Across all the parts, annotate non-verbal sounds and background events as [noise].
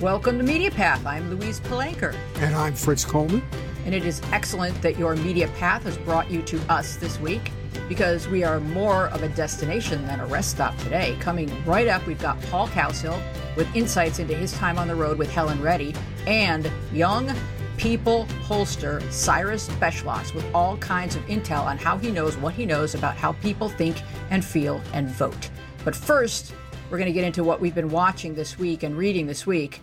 Welcome to Media Path. I'm Louise Palanker. And I'm Fritz Coleman. And it is excellent that your Media Path has brought you to us this week because we are more of a destination than a rest stop today. Coming right up, we've got Paul Cowsill with insights into his time on the road with Helen Reddy and young people pollster Cyrus Beschloss with all kinds of intel on how he knows what he knows about how people think and feel and vote. But first, we're going to get into what we've been watching this week and reading this week.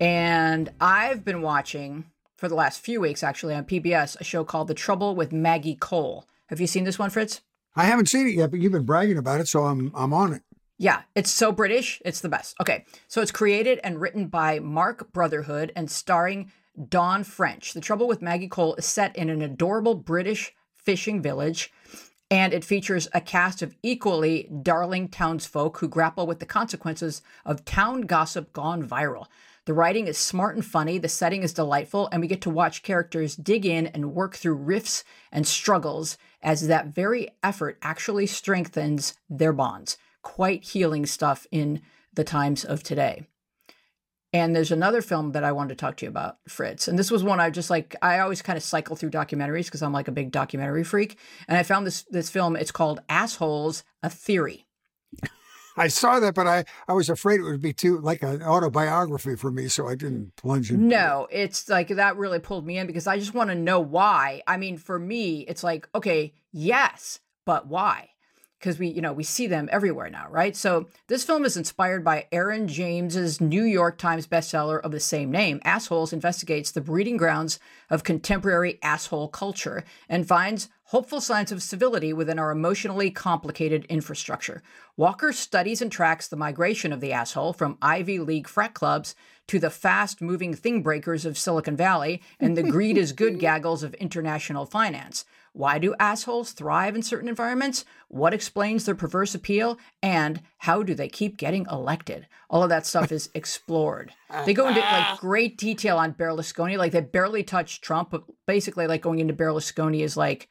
And I've been watching for the last few weeks, actually, on PBS, a show called The Trouble with Maggie Cole. Have you seen this one, Fritz? I haven't seen it yet, but you've been bragging about it, so I'm I'm on it. Yeah, it's so British. It's the best. Okay, so it's created and written by Mark Brotherhood and starring Dawn French. The Trouble with Maggie Cole is set in an adorable British fishing village and it features a cast of equally darling townsfolk who grapple with the consequences of town gossip gone viral. The writing is smart and funny, the setting is delightful, and we get to watch characters dig in and work through rifts and struggles as that very effort actually strengthens their bonds. Quite healing stuff in the times of today. And there's another film that I wanted to talk to you about, Fritz. And this was one I just like I always kind of cycle through documentaries because I'm like a big documentary freak. And I found this this film, it's called Assholes, a Theory. I saw that, but I, I was afraid it would be too like an autobiography for me, so I didn't plunge into No, it. it's like that really pulled me in because I just want to know why. I mean, for me, it's like, okay, yes, but why? Because we you know we see them everywhere now right? So this film is inspired by aaron james's new york times bestseller of the same name assholes investigates the breeding grounds of contemporary asshole culture and finds hopeful signs of civility within our emotionally complicated infrastructure. Walker studies and tracks the migration of the asshole from ivy league frat clubs to the fast moving thing breakers of silicon valley and the greed is good [laughs] gaggles of international finance why do assholes thrive in certain environments? What explains their perverse appeal? And how do they keep getting elected? All of that stuff is explored. They go into like [laughs] great detail on Berlusconi. Like they barely touch Trump, but basically, like going into Berlusconi is like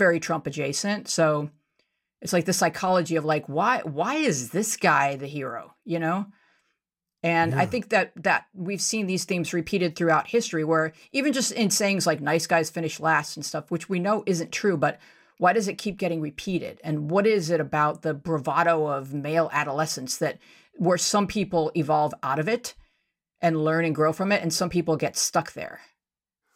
very Trump adjacent. So it's like the psychology of like why why is this guy the hero? You know? And yeah. I think that that we've seen these themes repeated throughout history, where even just in sayings like "nice guys finish last" and stuff, which we know isn't true, but why does it keep getting repeated? And what is it about the bravado of male adolescence that where some people evolve out of it and learn and grow from it, and some people get stuck there?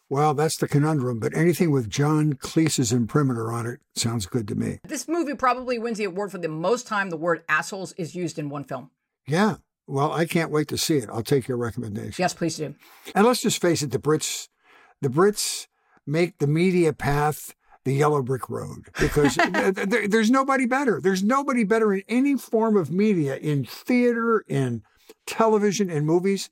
Well, that's the conundrum, but anything with John Cleese's imprimatur on it sounds good to me. This movie probably wins the award for the most time the word assholes is used in one film. Yeah, well, I can't wait to see it. I'll take your recommendation. Yes, please do. And let's just face it, the Brits, the Brits make the media path the yellow brick road because [laughs] there, there's nobody better. There's nobody better in any form of media, in theater, in television, in movies.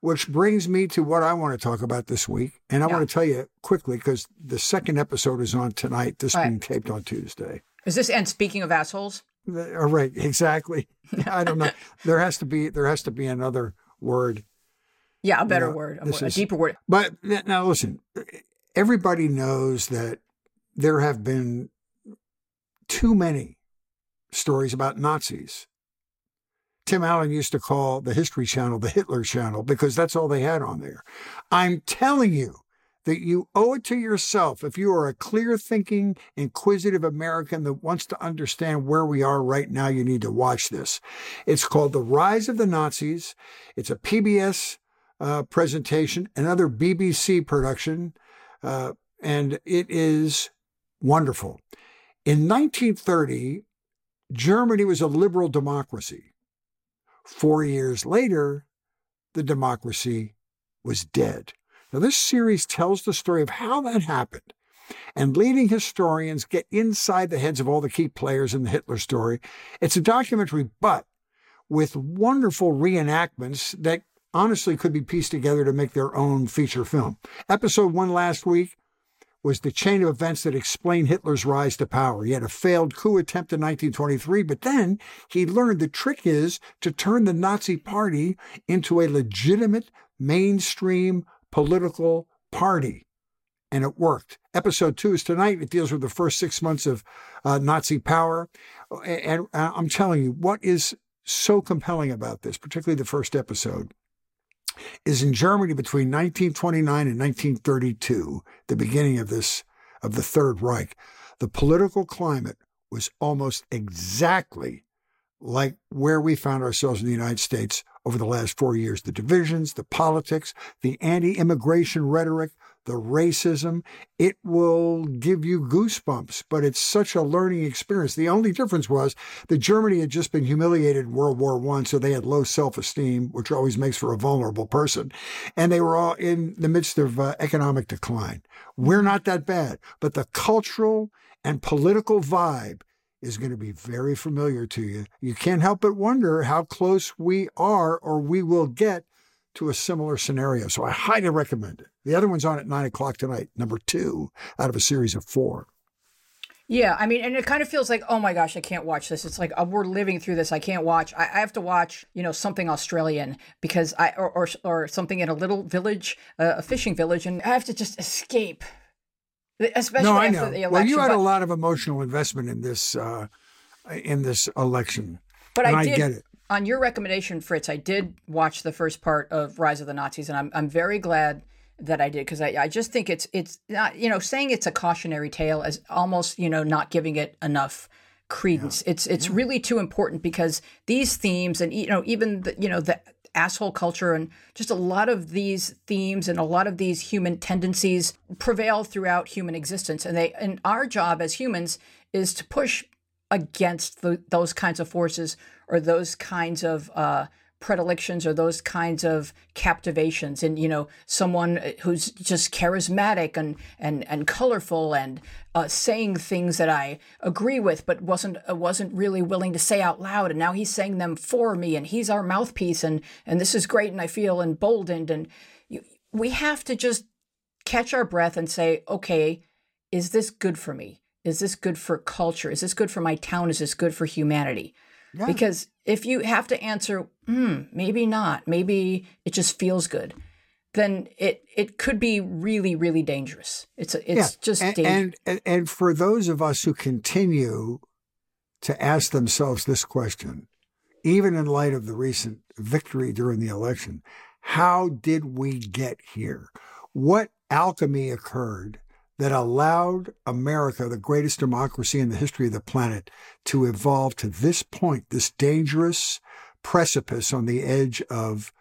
Which brings me to what I want to talk about this week. And I yeah. want to tell you quickly because the second episode is on tonight. This right. being taped on Tuesday. Is this, and speaking of assholes? All uh, right, exactly. [laughs] I don't know. there has to be there has to be another word. Yeah, a better you know, word, a, more, is, a deeper word. But now listen, everybody knows that there have been too many stories about Nazis. Tim Allen used to call the History Channel the Hitler Channel because that's all they had on there. I'm telling you, that you owe it to yourself if you are a clear thinking, inquisitive American that wants to understand where we are right now. You need to watch this. It's called The Rise of the Nazis. It's a PBS uh, presentation, another BBC production, uh, and it is wonderful. In 1930, Germany was a liberal democracy. Four years later, the democracy was dead. Now, this series tells the story of how that happened. And leading historians get inside the heads of all the key players in the Hitler story. It's a documentary, but with wonderful reenactments that honestly could be pieced together to make their own feature film. Episode one last week was the chain of events that explained Hitler's rise to power. He had a failed coup attempt in 1923, but then he learned the trick is to turn the Nazi party into a legitimate mainstream political party. And it worked. Episode two is tonight. It deals with the first six months of uh, Nazi power. And I'm telling you, what is so compelling about this, particularly the first episode, is in Germany between 1929 and 1932, the beginning of this of the Third Reich. The political climate was almost exactly like where we found ourselves in the United States over the last four years. The divisions, the politics, the anti immigration rhetoric, the racism, it will give you goosebumps, but it's such a learning experience. The only difference was that Germany had just been humiliated in World War One, so they had low self-esteem, which always makes for a vulnerable person, and they were all in the midst of uh, economic decline. We're not that bad, but the cultural and political vibe is going to be very familiar to you. You can't help but wonder how close we are or we will get to a similar scenario. So I highly recommend it. The other one's on at nine o'clock tonight, number two out of a series of four. Yeah, I mean, and it kind of feels like, oh my gosh, I can't watch this. It's like uh, we're living through this. I can't watch. I, I, have to watch, you know, something Australian because I or or, or something in a little village, uh, a fishing village, and I have to just escape. Especially no, I know. Well, you had but, a lot of emotional investment in this uh, in this election, but I, did, I get it on your recommendation, Fritz, I did watch the first part of Rise of the Nazis, and I'm I'm very glad that I did because I, I just think it's it's not you know saying it's a cautionary tale as almost you know not giving it enough credence. Yeah. It's it's yeah. really too important because these themes and you know even the, you know the asshole culture and just a lot of these themes and a lot of these human tendencies prevail throughout human existence. And they and our job as humans is to push against the, those kinds of forces or those kinds of uh, predilections or those kinds of captivations. And you know someone who's just charismatic and and and colorful and uh, saying things that I agree with but wasn't uh, wasn't really willing to say out loud. And now he's saying them for me and he's our mouthpiece and and this is great and I feel emboldened. And you, we have to just catch our breath and say okay is this good for me? Is this good for culture? Is this good for my town? Is this good for humanity yeah. Because if you have to answer, hmm, maybe not, maybe it just feels good, then it it could be really really dangerous. It's it's yeah. just and, and, and and for those of us who continue to ask themselves this question, even in light of the recent victory during the election, how did we get here? What alchemy occurred that allowed America, the greatest democracy in the history of the planet, to evolve to this point, this dangerous precipice on the edge of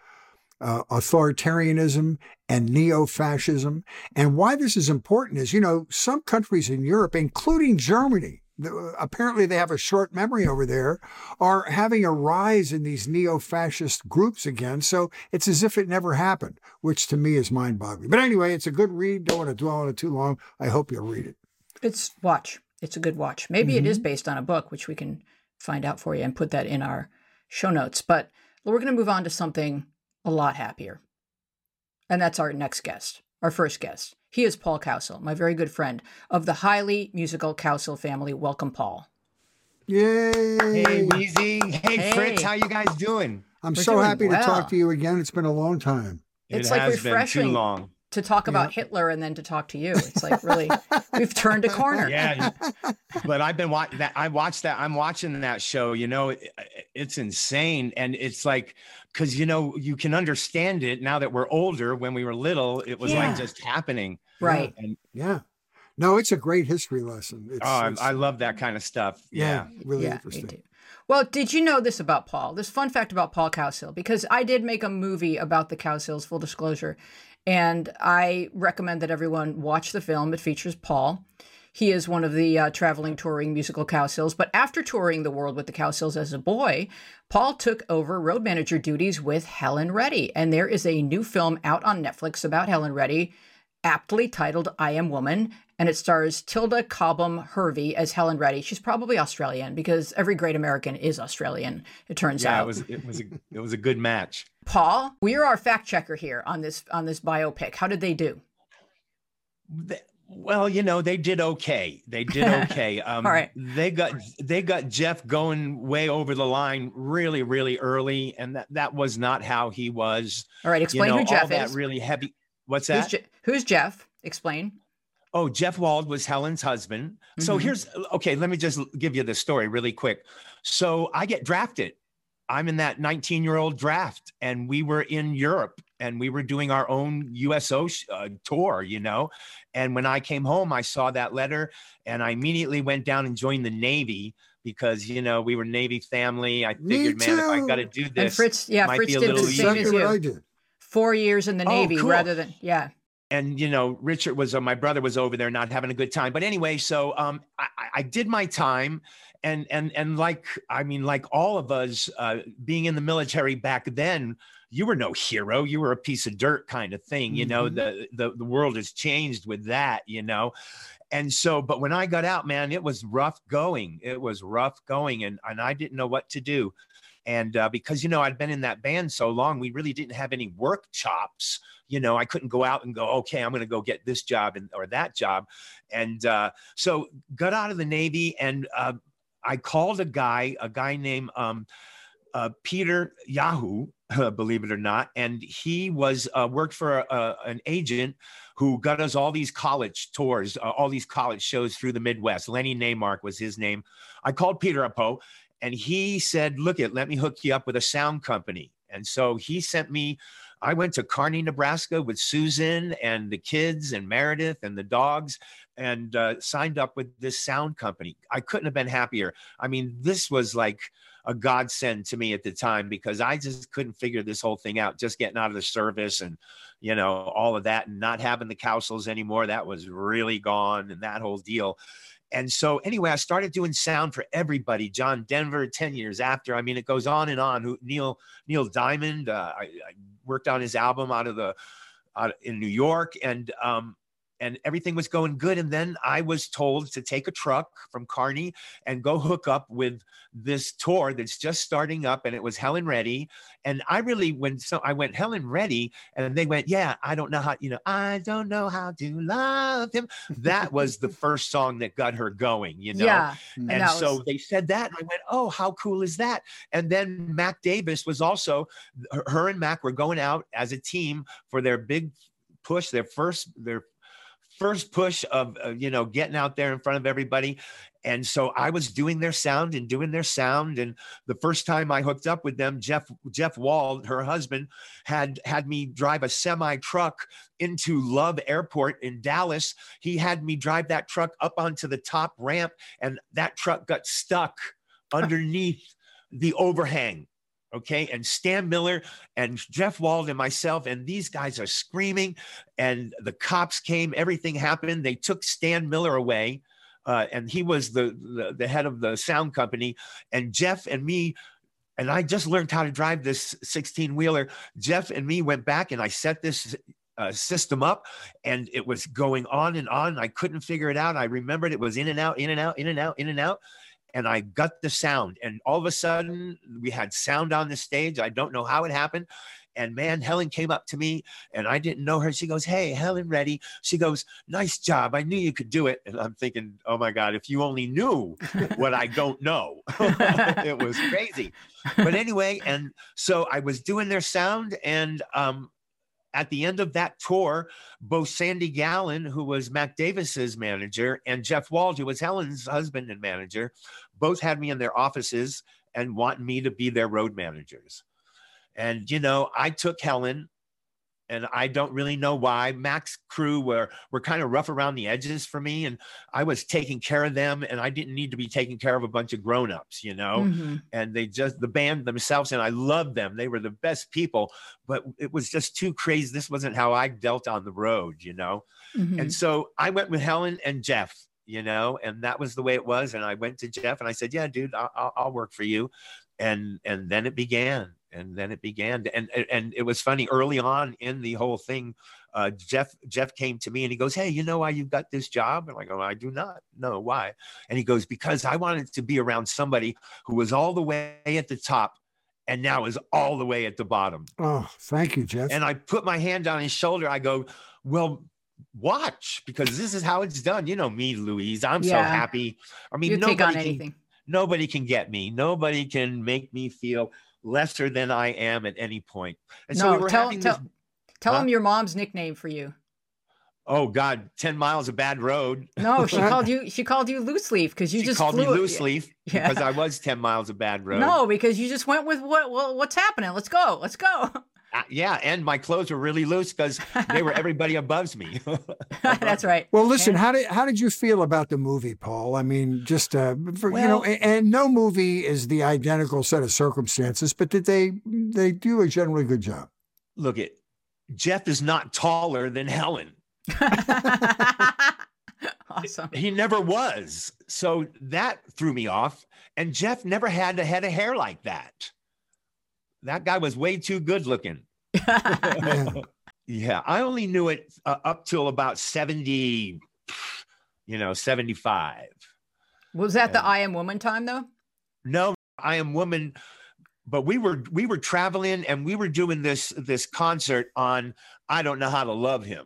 uh, authoritarianism and neo fascism. And why this is important is, you know, some countries in Europe, including Germany, apparently they have a short memory over there, are having a rise in these neo fascist groups again. So it's as if it never happened, which to me is mind boggling. But anyway, it's a good read. Don't want to dwell on it too long. I hope you'll read it. It's watch. It's a good watch. Maybe mm-hmm. it is mm-hmm. based on a book, which we can find out for you and put that in our show notes. But we're going to move on to something a lot happier. And that's our next guest, our first guest. He is Paul Cowsill, my very good friend of the highly musical Cowsill family. Welcome, Paul. Yay! Hey, Weezy. Hey, hey. Fritz. How you guys doing? I'm We're so happy well. to talk to you again. It's been a long time. It's it like refreshing to talk about yeah. Hitler and then to talk to you. It's like really, [laughs] we've turned a corner. Yeah, [laughs] but I've been watching that. I watched that. I'm watching that show. You know, it, it's insane, and it's like because you know you can understand it now that we're older. When we were little, it was yeah. like just happening. Right. And yeah. No, it's a great history lesson. It's, oh, it's, I love that kind of stuff. Yeah, yeah really yeah, interesting. Well, did you know this about Paul? This fun fact about Paul Cowsill, because I did make a movie about the Cowsills, full disclosure, and I recommend that everyone watch the film. It features Paul. He is one of the uh, traveling, touring musical Cow Cowsills. But after touring the world with the Cow Cowsills as a boy, Paul took over road manager duties with Helen Reddy. And there is a new film out on Netflix about Helen Reddy, aptly titled I Am Woman. And it stars Tilda Cobham Hervey as Helen Reddy. She's probably Australian because every great American is Australian, it turns yeah, out. Yeah, it was it was a it was a good match. Paul, we're our fact checker here on this on this biopic. How did they do? Well, you know, they did okay. They did [laughs] okay. Um, All right. They got they got Jeff going way over the line really, really early, and that that was not how he was. All right, explain you know, who Jeff all is. That really heavy. What's that? Who's, Je- who's Jeff? Explain. Oh, Jeff Wald was Helen's husband. Mm-hmm. So here's okay. Let me just give you the story really quick. So I get drafted. I'm in that 19 year old draft, and we were in Europe and we were doing our own USO sh- uh, tour, you know. And when I came home, I saw that letter, and I immediately went down and joined the Navy because you know we were Navy family. I figured, man, if I got to do this, and Fritz, yeah, might Fritz be a did the little same easier. as Exactly I you. did. Four years in the Oh, Navy cool. rather than yeah. and you know richard was uh, my brother was over there not having a good time but anyway so um i, I- I did my time and and and like i mean like all of us uh being in the military back then you were no hero you were a piece of dirt kind of thing you know Mhm. the, the the world has changed with that you know? And so but when i got out man it was rough going it was rough going and and i didn't know what to do. And uh, because you know i'd been in that band so long we really didn't have any work chops you know? I couldn't go out and go okay i'm going to go get this job and or that job. And uh, so got out of the navy and uh, i called a guy a guy named um, uh, peter yahoo [laughs] believe it or not and he was uh, worked for a, a- an agent who got us all these college tours uh, all these college shows through the midwest lenny neymark was his name i called peter Apo, and he said look it let me hook you up with a sound company and so he sent me I went to Kearney, Nebraska with Susan and the kids and Meredith and the dogs and uh, signed up with this sound company. I couldn't have been happier. I mean, this was like a godsend to me at the time because I just couldn't figure this whole thing out, just getting out of the service and, you know, all of that and not having the Cowsills anymore. That was really gone and that whole deal. And so, anyway, I started doing sound for everybody. John Denver, ten years after. I mean, it goes on and on. Who- Neil Neil Diamond. Uh, I, I worked on his album out of the out in New York, and um, and everything was going good. And then I was told to take a truck from Kearney and go hook up with this tour that's just starting up, and it was Helen Reddy. And I really, when so I went Helen Reddy, and they went, yeah, I don't know how, you know, I don't know how to love him. That was the first song that got her going, you know. yeah. Mm. And And so was- they said that, and I went, "Oh, how cool is that?" And then Mac Davis was also, her- her and Mac were going out as a team for their big push, their first, their first push of, uh, you know, getting out there in front of everybody. And so I was doing their sound and doing their sound. And the first time I hooked up with them, Jeff Jeff Wald, her husband, had had me drive a semi truck into Love Airport in Dallas. He had me drive that truck up onto the top ramp, and that truck got stuck [laughs] underneath the overhang. Okay. And Stan Miller and Jeff Wald and myself, and these guys are screaming, and the cops came, everything happened. They took Stan Miller away. Uh, and he was the, the the head of the sound company, and Jeff and me and I just learned how to drive this 16 wheeler. Jeff and me went back and I set this uh, system up and it was going on and on. I couldn't figure it out. I remembered it was in and out, in and out, in and out, in and out. And I got the sound. And all of a sudden, we had sound on the stage. I don't know how it happened. And man, Helen came up to me and I didn't know her. She goes, Hey, Helen Reddy. She goes, Nice job. I knew you could do it. And I'm thinking, Oh my God, if you only knew what I don't know. [laughs] it was crazy. But anyway, and so I was doing their sound, and um, at the end of that tour, both Sandy Gallin, who was Mac Davis's manager, and Jeff Wald, who was Helen's husband and manager, both had me in their offices and want me to be their road managers. And you know, I took Helen and I don't really know why. Mac's crew were were kind of rough around the edges for me, and I was taking care of them, and I didn't need to be taking care of a bunch of grown-ups, you know. Mhm. And they just the band themselves, and I loved them. They were the best people, but it was just too crazy. This wasn't how I dealt on the road, you know. Mhm. And so I went with Helen and Jeff, you know, and that was the way it was. And I went to Jeff and I said, "Yeah, dude, I'll, I'll work for you." And and then it began, and then it began, and and- and it was funny early on in the whole thing. Uh, Jeff Jeff came to me and he goes, "Hey, you know why you got this job?" And I go, "I do not know why." And he goes, "Because I wanted to be around somebody who was all the way at the top." And now is all the way at the bottom. Oh, thank you, Jeff. And I put my hand on his shoulder. I go, Well, watch, because this is how it's done. You know me, Louise. I'm so happy. I mean, you take nobody on can, anything. nobody can get me. Nobody can make me feel lesser than I am at any point. And so No, we were tell- having tell- this. Tell Huh? him your mom's nickname for you. Oh God, ten miles of bad road. No, she [laughs] called you. She called you loose leaf because you she just called flew me loose leaf [laughs] Yeah. because I was ten miles of bad road. No, because you just went with what? Well, what's happening? Let's go. Let's go. Uh, yeah, and my clothes were really loose because they were [laughs] everybody above me. [laughs] That's right. Well, listen, And- how did how did you feel about the movie, Paul? I mean, just uh, for, you know, and, and no movie is the identical set of circumstances, but did they they do a generally good job? Look at Jeff is not taller than Helen. [laughs] awesome. He never was. So that threw me off. And Jeff never had a head of hair like that. That guy was way too good looking. [laughs] [laughs] Yeah. I only knew it uh, up till about 70, you know, 75. Was that the I Am Woman time though? No, I am woman, but we were we were traveling and we were doing this this concert on I don't know how to love him.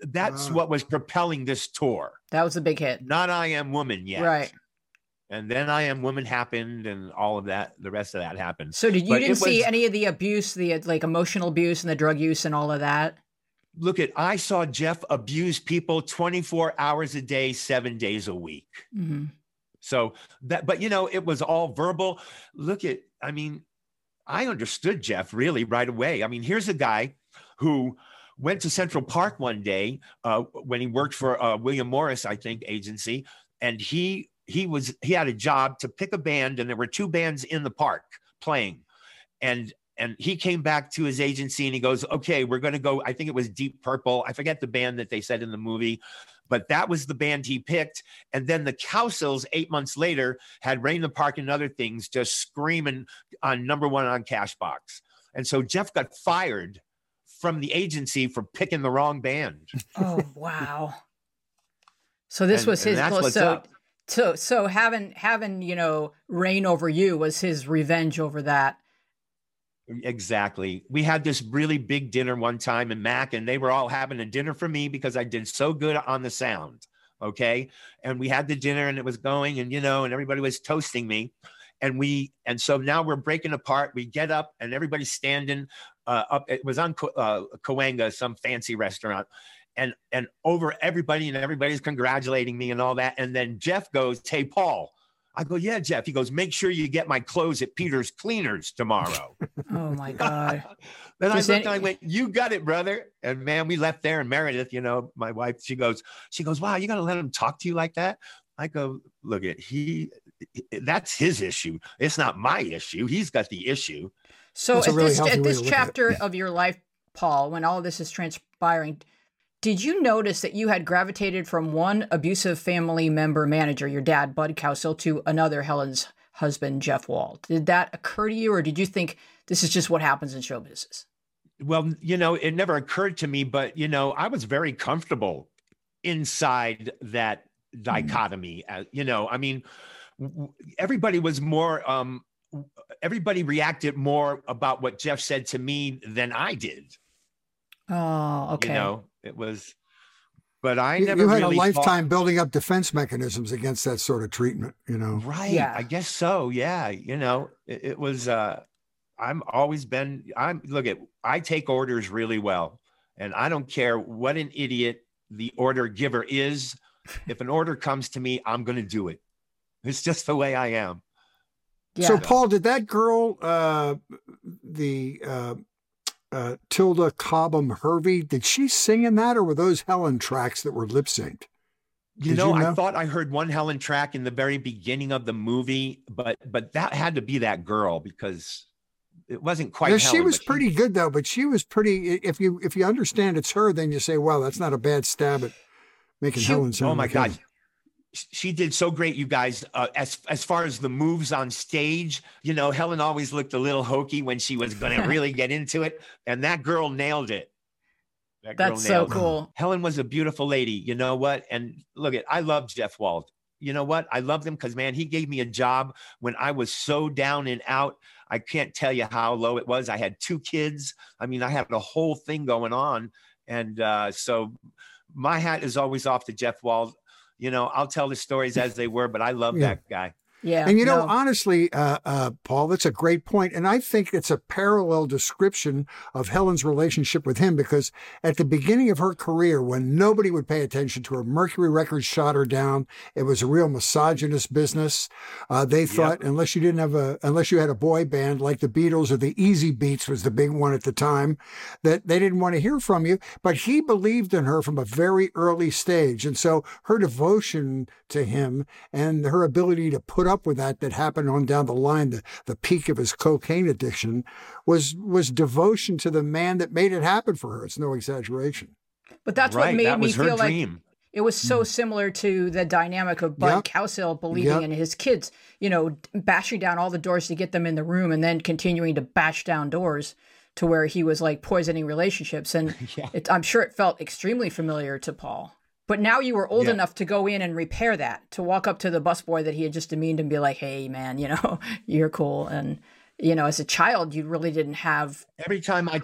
That's Wow. what was propelling this tour. That was a big hit. Not I am woman yet. Right. And then I am woman happened and all of that the rest of that happened. So did you But didn't it see was- any of the abuse, the like emotional abuse and the drug use and all of that? Look at I saw Jeff abuse people 24 hours a day, 7 days a week. hmm So that, but you know, it was all verbal. Look at, I mean, I understood Jeff really right away. I mean, here's a guy who went to Central Park one day uh, when he worked for uh, William Morris, I think, agency, and he he was he had a job to pick a band, and there were two bands in the park playing, and and he came back to his agency and he goes, okay, we're going to go. I think it was Deep Purple. I forget the band that they said in the movie, but that was the band he picked. And then the Cowsills, eight months later, had Rain in the Park and other things just screaming on number one on Cashbox. And so Jeff got fired from the agency for picking the wrong band. Oh wow. [laughs] So this And- was his what's so up. So so having having you know reign over you was his revenge over that. Exactly. We had this really big dinner one time in Mac, and they were all having a dinner for me because I did so good on the sound. Okay. And we had the dinner and it was going, and you know, and everybody was toasting me. And we, and so now we're breaking apart. We get up and everybody's standing uh, up. It was on Ko- uh, some fancy restaurant. And, and over everybody, and everybody's congratulating me and all that. And then Jeff goes, Hey, Paul. I go, Yeah, Jeff. He goes, Make sure you get my clothes at Peter's Cleaners tomorrow. [laughs] Oh my god. [laughs] Then I Does looked any- and I went, "You got it, brother." And man, we left there. And Meredith, you know, my wife, she goes, she goes, "Wow, you got to let him talk to you like that." I go, "Look at he, that's his issue. It's not my issue. He's got the issue." So That's at really this at this to at it. chapter of your life, Paul, when all this is transpiring, did you notice that you had gravitated from one abusive family member manager, your dad, Bud Cowsill, to another Helen's husband, Jeff Wald? Did that occur to you, or did you think this is just what happens in show business? Well, you know, it never occurred to me, but you know, I was very comfortable inside that dichotomy. Uh, you know, I mean, everybody was more. um Everybody reacted more about what Jeff said to me than I did. Oh, okay. You know, it was, but I You, never you had really a thought- lifetime building up defense mechanisms against that sort of treatment. You know, right? Yeah. I guess so. Yeah, you know, it, it was. uh I'm always been. I'm look at. I take orders really well, and I don't care what an idiot the order giver is. [laughs] If an order comes to me, I'm going to do it. It's just the way I am. Yeah. So, Paul, did that girl, uh, the uh, uh, Tilda Cobham Hervey, did she sing in that, or were those Helen tracks that were lip synced? You know, you I thought I heard one Helen track in the very beginning of the movie, but but that had to be that girl because it wasn't quite. Yeah, she was but pretty good though, but she was pretty. If you if you understand it's her, then you say, "Wow, that's not a bad stab at making She- Helen sound." Oh my like God. Helen. She did so great, you guys. Uh, as as far as the moves on stage, you know, Helen always looked a little hokey when she was going [laughs] to really get into it, and that girl nailed it. That girl That's so it. cool. Helen was a beautiful lady. You know what? And look at, I love Jeff Wald. You know what? I loved him because man, he gave me a job when I was so down and out. I can't tell you how low it was. I had two kids. I mean, I had a whole thing going on, and uh, so my hat is always off to Jeff Wald. You know, I'll tell the stories as they were, but I love Yeah. that guy. Yeah. And you know, no. honestly, uh, uh, Paul, that's a great point. And I think it's a parallel description of Helen's relationship with him because at the beginning of her career, when nobody would pay attention to her, Mercury Records shot her down. It was a real misogynist business. Uh, they thought unless you didn't have a, unless you had a boy band like the Beatles or the Easybeats was the big one at the time, that they didn't want to hear from you. But he believed in her from a very early stage. And so her devotion to him and her ability to put up with that that happened on down the line, the, the peak of his cocaine addiction, was was devotion to the man that made it happen for her. It's no exaggeration. but that's right. what made that me was her feel like. It was so hmm. similar to the dynamic of Bud Yep. Cowsill believing Yep. in his kids, you know, bashing down all the doors to get them in the room and then continuing to bash down doors to where he was like poisoning relationships. And [laughs] Yeah. it, I'm sure it felt extremely familiar to Paul. But now you were old Yeah. enough to go in and repair that, to walk up to the busboy that he had just demeaned and be like, hey, man, you know, [laughs] you're cool. And, you know, as a child, you really didn't have, Every time I,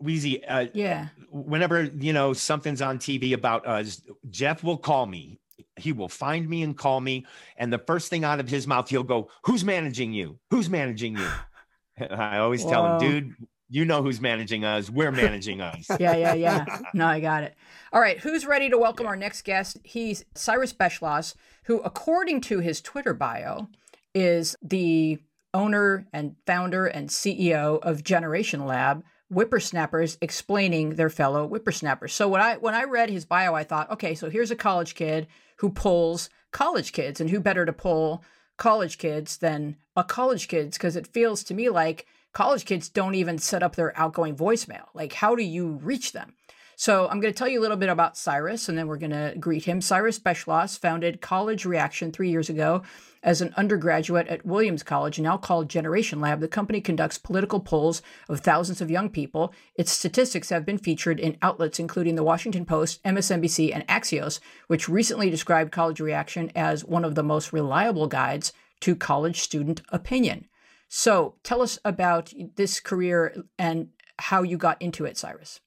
Weezy, uh, yeah. whenever you know something's on TV about us, Jeff will call me. He will find me and call me, and the first thing out of his mouth, he'll go, "Who's managing you? Who's managing you?" [sighs] [laughs] I always tell him, "Dude, you know who's managing us. We're managing us." [laughs] yeah, yeah, yeah. No, I got it. All right, who's ready to welcome our next guest? He's Cyrus Beschloss, who, according to his Twitter bio, is the owner and founder and CEO of Generation Lab, whippersnappers explaining their fellow whippersnappers. So when I when I read his bio, I thought, okay, so here's a college kid who pulls college kids, and who better to pull college kids than a college kids? Because it feels to me like college kids don't even set up their outgoing voicemail. Like, how do you reach them? So I'm going to tell you a little bit about Cyrus, and then we're going to greet him. Cyrus Beschloss founded College Reaction three years ago as an undergraduate at Williams College, now called Generation Lab. The company conducts political polls of thousands of young people. Its statistics have been featured in outlets including The Washington Post, MSNBC, and Axios, which recently described College Reaction as one of the most reliable guides to college student opinion. So tell us about this career and how you got into it, Cyrus.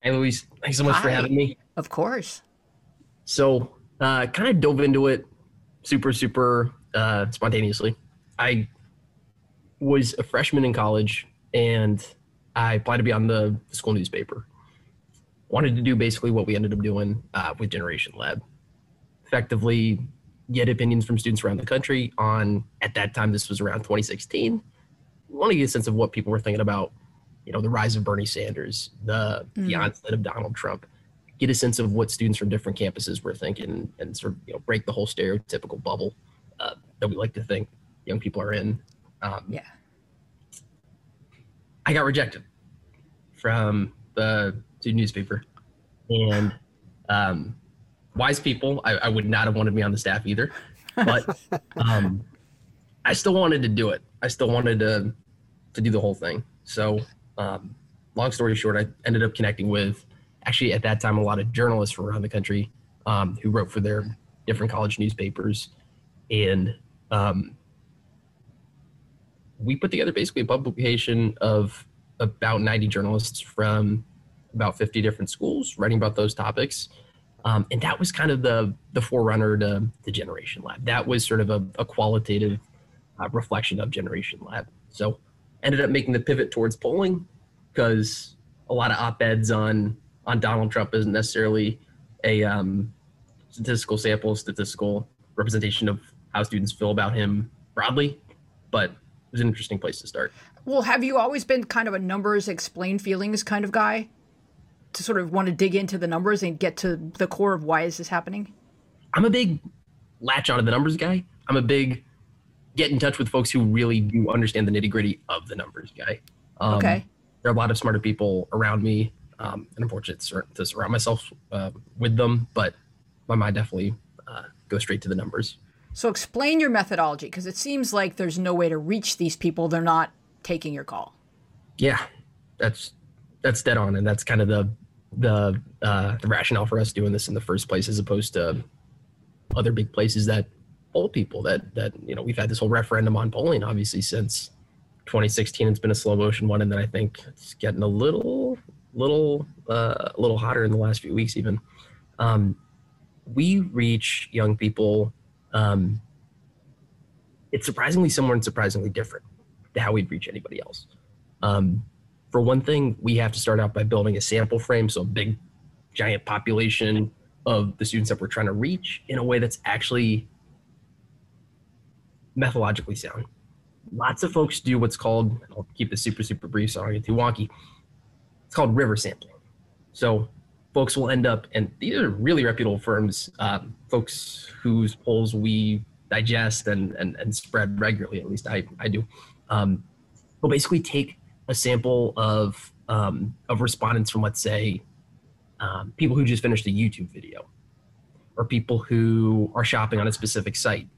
Hey, Louise. Thanks so much for having me. Of course. So, uh, kind of dove into it super, super uh, spontaneously. I was a freshman in college and I applied to be on the, the school newspaper. Wanted to do basically what we ended up doing uh, with Generation Lab. Effectively, get opinions from students around the country on, at that time, this was around 2016. Want to get a sense of what people were thinking about, you know, the rise of Bernie Sanders, the, the Mm. onset of Donald Trump get a sense of what students from different campuses were thinking and sort of you know break the whole stereotypical bubble uh, that we like to think young people are in. Um, Yeah. I got rejected from the student newspaper, and um, wise people, I, I would not have wanted me on the staff either, but [laughs] um, I still wanted to do it. I still wanted to to do the whole thing. So, um, long story short, I ended up connecting with actually at that time a lot of journalists from around the country um, who wrote for their different college newspapers, and um, we put together basically a publication of about 90 journalists from about 50 different schools writing about those topics. Um, and that was kind of the the forerunner to the Generation Lab. That was sort of a, a qualitative uh, reflection of Generation Lab. So ended up making the pivot towards polling because a lot of op-eds on on Donald Trump isn't necessarily a um, statistical sample, statistical representation of how students feel about him broadly, but it was an interesting place to start. Well, have you always been kind of a numbers explain feelings kind of guy? To sort of want to dig into the numbers and get to the core of why is this happening? I'm a big latch onto the numbers guy. I'm a big get in touch with folks who really do understand the nitty gritty of the numbers guy. Um, Okay. There are a lot of smarter people around me, um, and I'm fortunate to to surround myself uh, with them, but my mind definitely uh, goes straight to the numbers. So explain your methodology because it seems like there's no way to reach these people. They're not taking your call. Yeah, that's that's dead on, and that's kind of the the uh, the rationale for us doing this in the first place, as opposed to other big places that poll people. That that you know we've had this whole referendum on polling, obviously since 2016. It's been a slow motion one, and then I think it's getting a little little uh, a little hotter in the last few weeks even. Um, we reach young people um, it's surprisingly similar and surprisingly different to how we'd reach anybody else. Um, for one thing, we have to start out by building a sample frame, so a big, giant population of the students that we're trying to reach in a way that's actually methodologically sound. Lots of folks do what's called, I'll keep this super, super brief so I don't get too wonky. It's called river sampling. So folks will end up, and these are really reputable firms, um, folks whose polls we digest and, and, and spread regularly, at least I, I do, um, will basically take a sample of, um, of respondents from, let's say, um, people who just finished a YouTube video or people who are shopping on a specific site.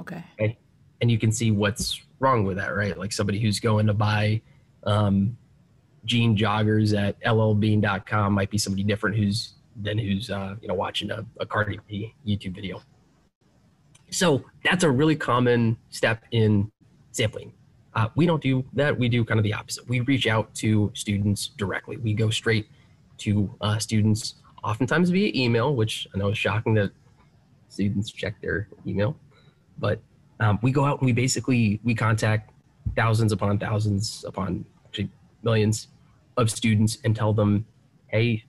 Okay. okay? And you can see what's wrong with that, right? Like somebody who's going to buy um, jean joggers at llbean.com might be somebody different who's than who's uh, you know watching a, a Cardi B YouTube video. So that's a really common step in sampling. Uh, we don't do that. We do kind of the opposite. We reach out to students directly. We go straight to uh, students, oftentimes via email, which I know is shocking that students check their email, but um, we go out and we basically we contact thousands upon thousands upon actually millions of students and tell them, hey,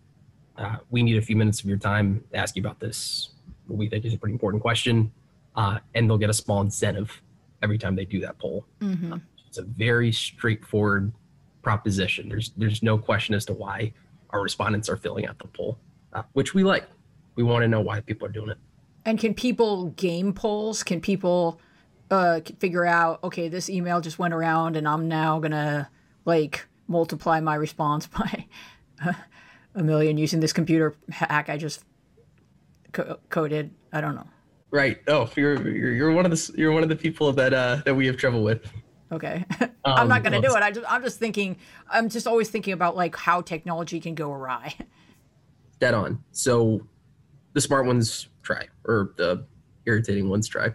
uh, we need a few minutes of your time to ask you about this. What we think is a pretty important question, uh, and they'll get a small incentive every time they do that poll. Mm-hmm. It's a very straightforward proposition. There's there's no question as to why our respondents are filling out the poll, uh, which we like. We want to know why people are doing it. And can people game polls? Can people uh, figure out, okay, this email just went around and I'm now going to like multiply my response [laughs] by a million using this computer hack I just co- coded? I don't know. Right. Oh, you're, you're you're one of the you're one of the people that uh that we have trouble with. Okay. [laughs] I'm not Um, going to do it. I just, I'm just thinking, I'm just always thinking about like how technology can go awry. dead on. So the smart ones try, or the irritating ones try.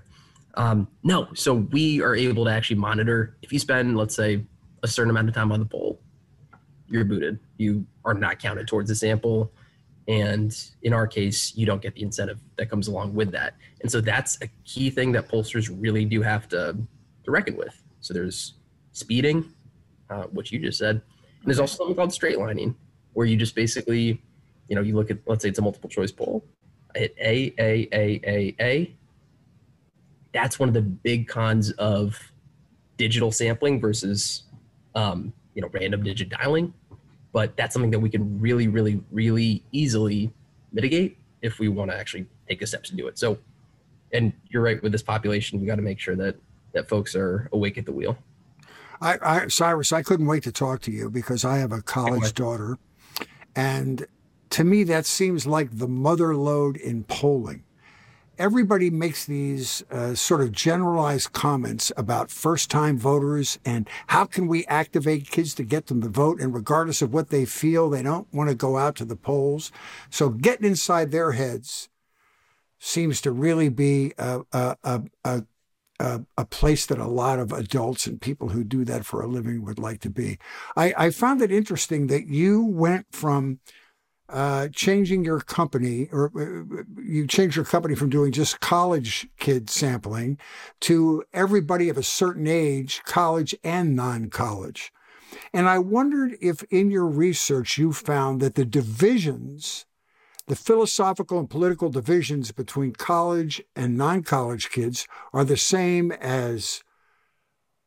Um, no, so we are able to actually monitor. If you spend, let's say, a certain amount of time on the poll, you're booted. You are not counted towards the sample, and in our case, you don't get the incentive that comes along with that. And so that's a key thing that pollsters really do have to to reckon with. So there's speeding, uh, which you just said, and there's also something called straight lining, where you just basically you know, you look at, let's say it's a multiple choice poll. I hit A, A, A, A, A. That's one of the big cons of digital sampling versus, um, you know, random digit dialing. But that's something that we can really, really, really easily mitigate if we want to actually take the steps to do it. So, and you're right with this population, we got to make sure that that folks are awake at the wheel. I, I, Cyrus, I couldn't wait to talk to you because I have a college Likewise. daughter, and to me that seems like the mother lode in polling. Everybody makes these uh, sort of generalized comments about first-time voters and how can we activate kids to get them to vote, and regardless of what they feel, they don't want to go out to the polls. So getting inside their heads seems to really be a, a, a, a a, a place that a lot of adults and people who do that for a living would like to be. I, I found it interesting that you went from uh, changing your company, or uh, you changed your company from doing just college kid sampling to everybody of a certain age, college and non college. And I wondered if in your research you found that the divisions the philosophical and political divisions between college and non college kids are the same as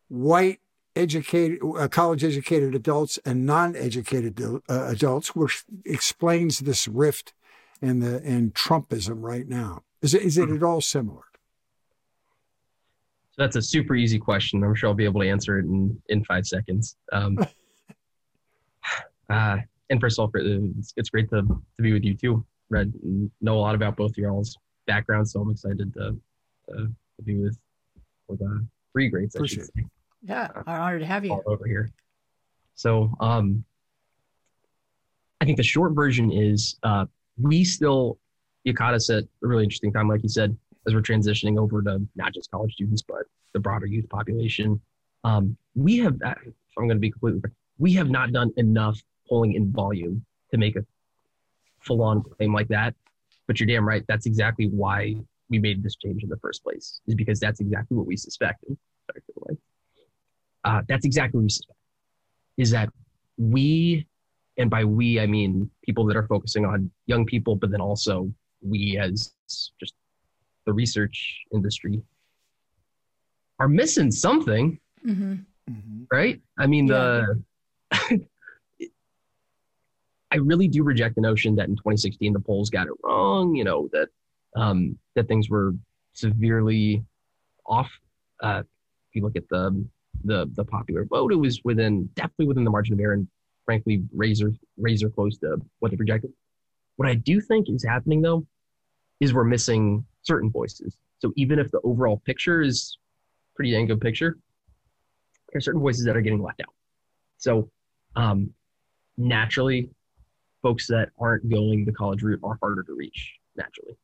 white educated, uh, college educated adults and non educated uh, adults, which explains this rift in, the, in Trumpism right now. Is it, is it at all similar? So that's a super easy question. I'm sure I'll be able to answer it in, in five seconds. Um, [laughs] uh, and first of all, it's, it's great to, to be with you too. Red, know a lot about both of y'all's backgrounds, so I'm excited to, to, to be with with uh, three greats. I Appreciate say Yeah, I'm honored to have you. all over here. So um, I think the short version is uh, we still, you caught us at a really interesting time, like you said, as we're transitioning over to not just college students, but the broader youth population. Um, we have, uh, if I'm going to be completely, we have not done enough polling in volume to make a full on claim like that. But you're damn right. That's exactly why we made this change in the first place, is because that's exactly what we suspected. effectively. Uh, that's exactly what we suspect. Is that we, and by we I mean people that are focusing on young people, but then also we as just the research industry are missing something, hmm right? I mean the. [laughs] I really do reject the notion that in 2016 the polls got it wrong. You know that um, that things were severely off. Uh, if you look at the the the popular vote, it was within definitely within the margin of error, and frankly, razor razor close to what they projected. What I do think is happening though, is we're missing certain voices. So even if the overall picture is pretty dang good picture, there are certain voices that are getting left out. So um, naturally, folks that aren't going the college route are harder to reach naturally.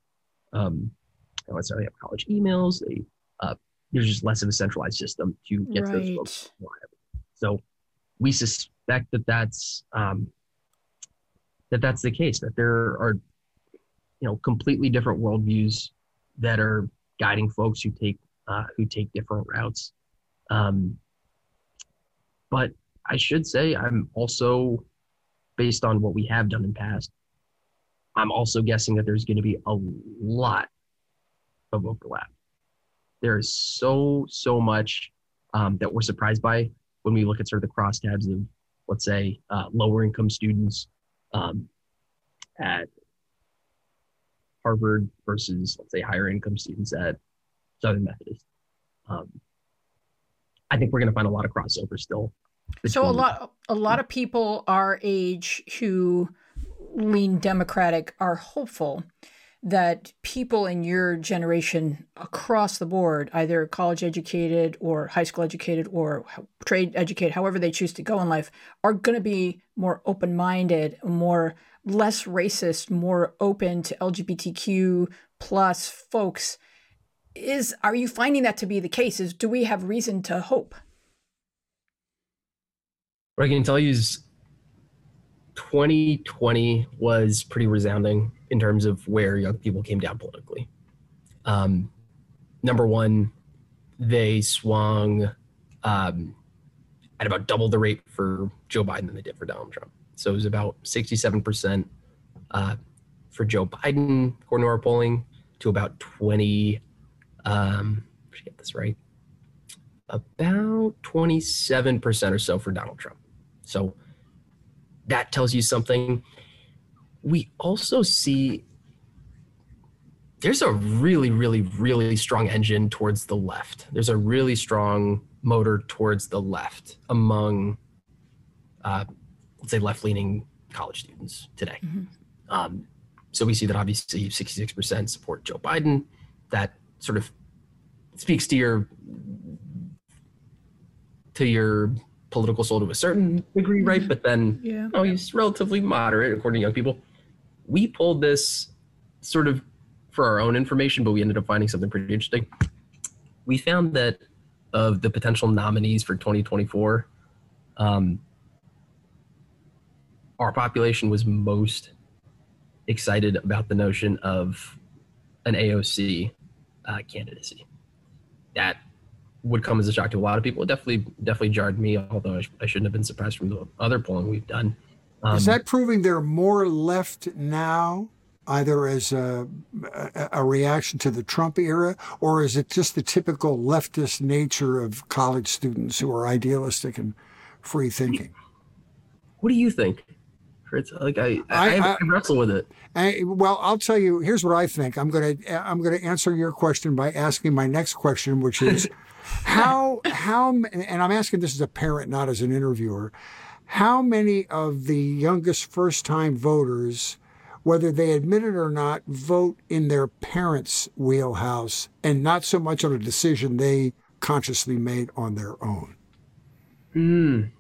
Um, they don't necessarily have college emails. They uh, there's just less of a centralized system to get to those folks. So we suspect that that's um, that that's the case. That there are you know completely different worldviews that are guiding folks who take uh, who take different routes. Um, but I should say I'm also based on what we have done in past. I'm also guessing that there's going to be a lot of overlap. There is so so much um, that we're surprised by when we look at sort of the crosstabs of, let's say, uh, lower income students um, at Harvard versus, let's say, higher income students at Southern Methodist. Um, I think we're going to find a lot of crossover still. So a lot a lot of people our age who lean democratic are hopeful that people in your generation across the board either college educated or high school educated or trade educated however they choose to go in life are going to be more open-minded more less racist more open to lgbtq plus folks. Is are you finding that to be the case? Is do we have reason to hope What I can tell you is 2020 was pretty resounding in terms of where young people came down politically. Um, number one, they swung um, at about double the rate for Joe Biden than they did for Donald Trump. So it was about 67% uh, for Joe Biden, according to our polling, to about 20. Um, I should get this right. About 27% or so for Donald Trump. So that tells you something. We also see there's a really, really, really strong engine towards the left. There's a really strong motor towards the left among, uh, let's say, left leaning college students today. Mhm. Um, so we see that obviously 66% support Joe Biden. That sort of speaks to your to your political soul to a certain degree, right? But then yeah oh, he's relatively moderate according to young people. We pulled this sort of for our own information, but we ended up finding something pretty interesting. We found that of the potential nominees for 2024, um, our population was most excited about the notion of an AOC uh, candidacy. That would come as a shock to a lot of people. It definitely, definitely jarred me. Although I, sh- I shouldn't have been surprised from the other polling we've done. Um, Is that proving they're more left now, either as a, a, a reaction to the Trump era, or is it just the typical leftist nature of college students who are idealistic and free thinking? What do you think? Fritz? Like I, I, I- I, I- wrestle with it. I, well, I'll tell you. Here's what I think. I'm gonna I'm gonna answer your question by asking my next question, which is [laughs] how how and I'm asking this as a parent, not as an interviewer. How many of the youngest first time voters, whether they admit it or not, vote in their parents' wheelhouse and not so much on a decision they consciously made on their own? Mm,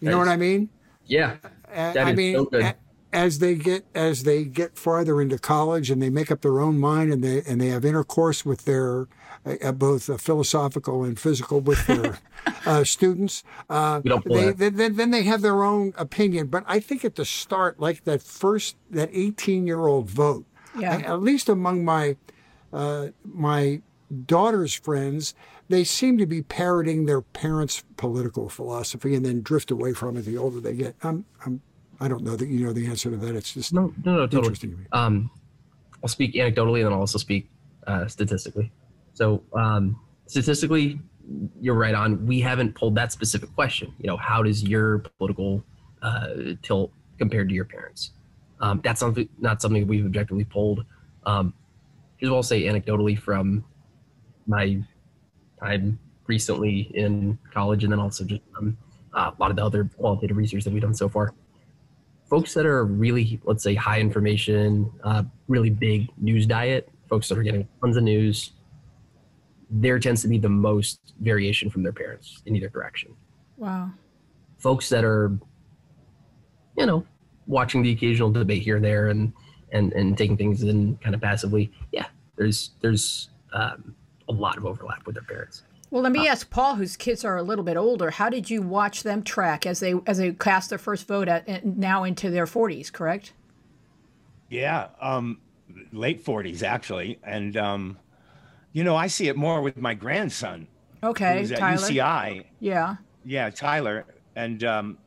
You know what I mean? yeah, That I is mean, so good. as they get as they get farther into college and they make up their own mind and they and they have intercourse with their uh, both uh, philosophical and physical with their [laughs] uh, students, uh, We don't pull they, that. then then they have their own opinion. But I think at the start, like that first that eighteen year old vote, Yeah. at least among my uh, my daughter's friends, they seem to be parroting their parents' political philosophy and then drift away from it the older they get. I'm, I'm, I don't know that you know the answer to that. It's just No, no, no, totally. interesting to me. Um, I'll speak anecdotally, and then I'll also speak uh, statistically. So, um, statistically, you're right on. We haven't pulled that specific question. You know, how does your political uh, tilt compared to your parents? Um, that's something not something we've objectively pulled. Um, here's what I'll say anecdotally from my time recently in college, and then also just um, uh, a lot of the other qualitative research that we've done so far. Folks that are really, let's say, high information, uh, really big news diet, folks that are getting tons of news, there tends to be the most variation from their parents in either direction. Wow. Folks that are, you know, watching the occasional debate here and there and and and taking things in kind of passively, yeah, there's there's um, a lot of overlap with their parents. Well, let me ask Paul, whose kids are a little bit older. How did you watch them track as they as they cast their first vote at now into their forties? Correct. Yeah, um, late forties actually, and um, you know I see it more with my grandson. Okay, who's at Tyler. UCI. Yeah. Yeah, Tyler, and um,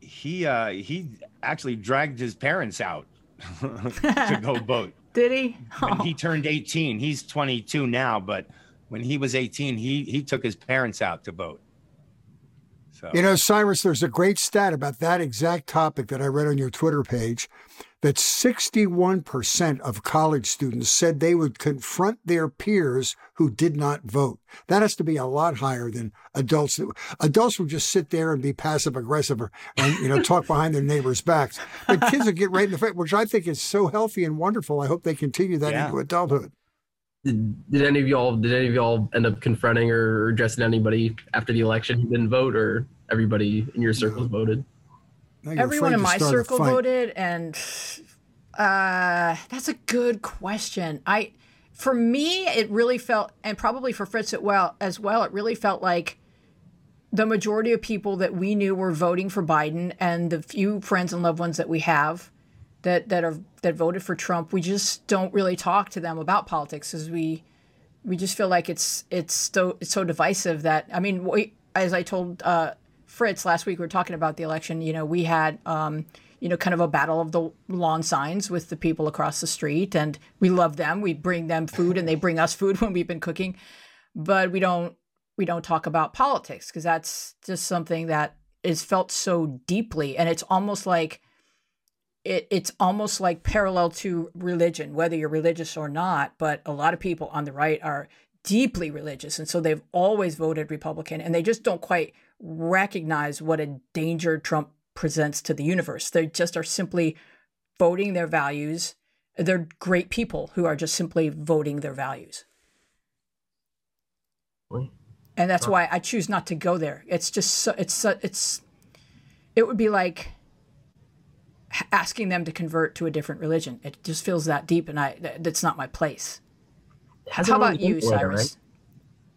he uh, he actually dragged his parents out [laughs] to go vote. [laughs] Did he? When Oh, he turned 18, he's 22 now, but when he was 18, he he took his parents out to vote. So You know, Cyrus, there's a great stat about that exact topic that I read on your Twitter page that 61% of college students said they would confront their peers who did not vote. That has to be a lot higher than adults. Adults will just sit there and be passive aggressive or, and, you know, [laughs] talk behind their neighbors' backs. But [laughs] kids will get right in the face, which I think is so healthy and wonderful. I hope they continue that Yeah. into adulthood. Did, did any of y'all did any of y'all end up confronting or addressing anybody after the election who didn't vote, or everybody in your circles voted? Everyone in my circle voted, and uh, that's a good question. I, for me, it really felt, and probably for Fritz as well, as well, it really felt like the majority of people that we knew were voting for Biden, and the few friends and loved ones that we have that that are that voted for Trump, we just don't really talk to them about politics because we we just feel like it's it's so it's so divisive that I mean, we, as I told uh, Fritz last week, we were talking about the election. You know, we had um, you know kind of a battle of the lawn signs with the people across the street, and we love them. We bring them food, and they bring us food [laughs] when we've been cooking, but we don't we don't talk about politics because that's just something that is felt so deeply, and it's almost like it, it's almost like parallel to religion, whether you're religious or not. But a lot of people on the right are deeply religious. And so they've always voted Republican and they just don't quite recognize what a danger Trump presents to the universe. They just are simply voting their values. They're great people who are just simply voting their values. Really? And that's why I choose not to go there. It's just so, it's so, it's it would be like asking them to convert to a different religion. It just feels that deep, and I that's not my place. Hasn't How about you, that way, though, Cyrus? right?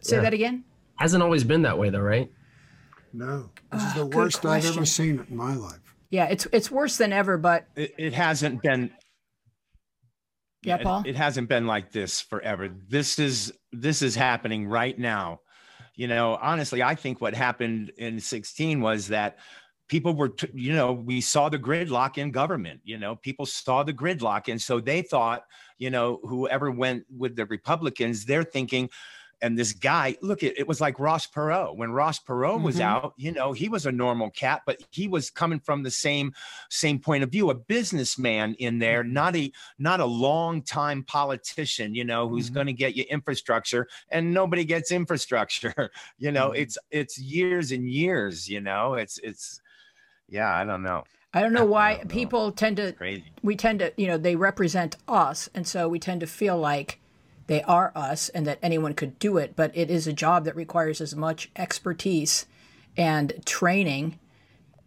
Say Yeah. that again. Hasn't always been that way, though, right? No, this is the good worst I've ever question. seen in my life. Yeah, it's it's worse than ever. But it, it hasn't been Yeah, it- Paul? It, hasn't been like this forever. This is this is happening right now. You know, honestly, I think what happened in 16 was that people were, t- you know, we saw the gridlock in government. You know, people saw the gridlock, and so they thought, you know, whoever went with the Republicans, they're thinking. And this guy, look, it, it was like Ross Perot. When Ross Perot was Mhm. out, you know, he was a normal cat, but he was coming from the same same point of view, a businessman in there, not a not a long time politician, you know, who's Mhm. going to get you infrastructure and nobody gets infrastructure. [laughs] You know, Mhm. it's it's years and years, you know. It's it's yeah, I don't know. I don't know why don't know. people tend to crazy. we tend to you know they represent us, and so we tend to feel like they are us and that anyone could do it. But it is a job that requires as much expertise and training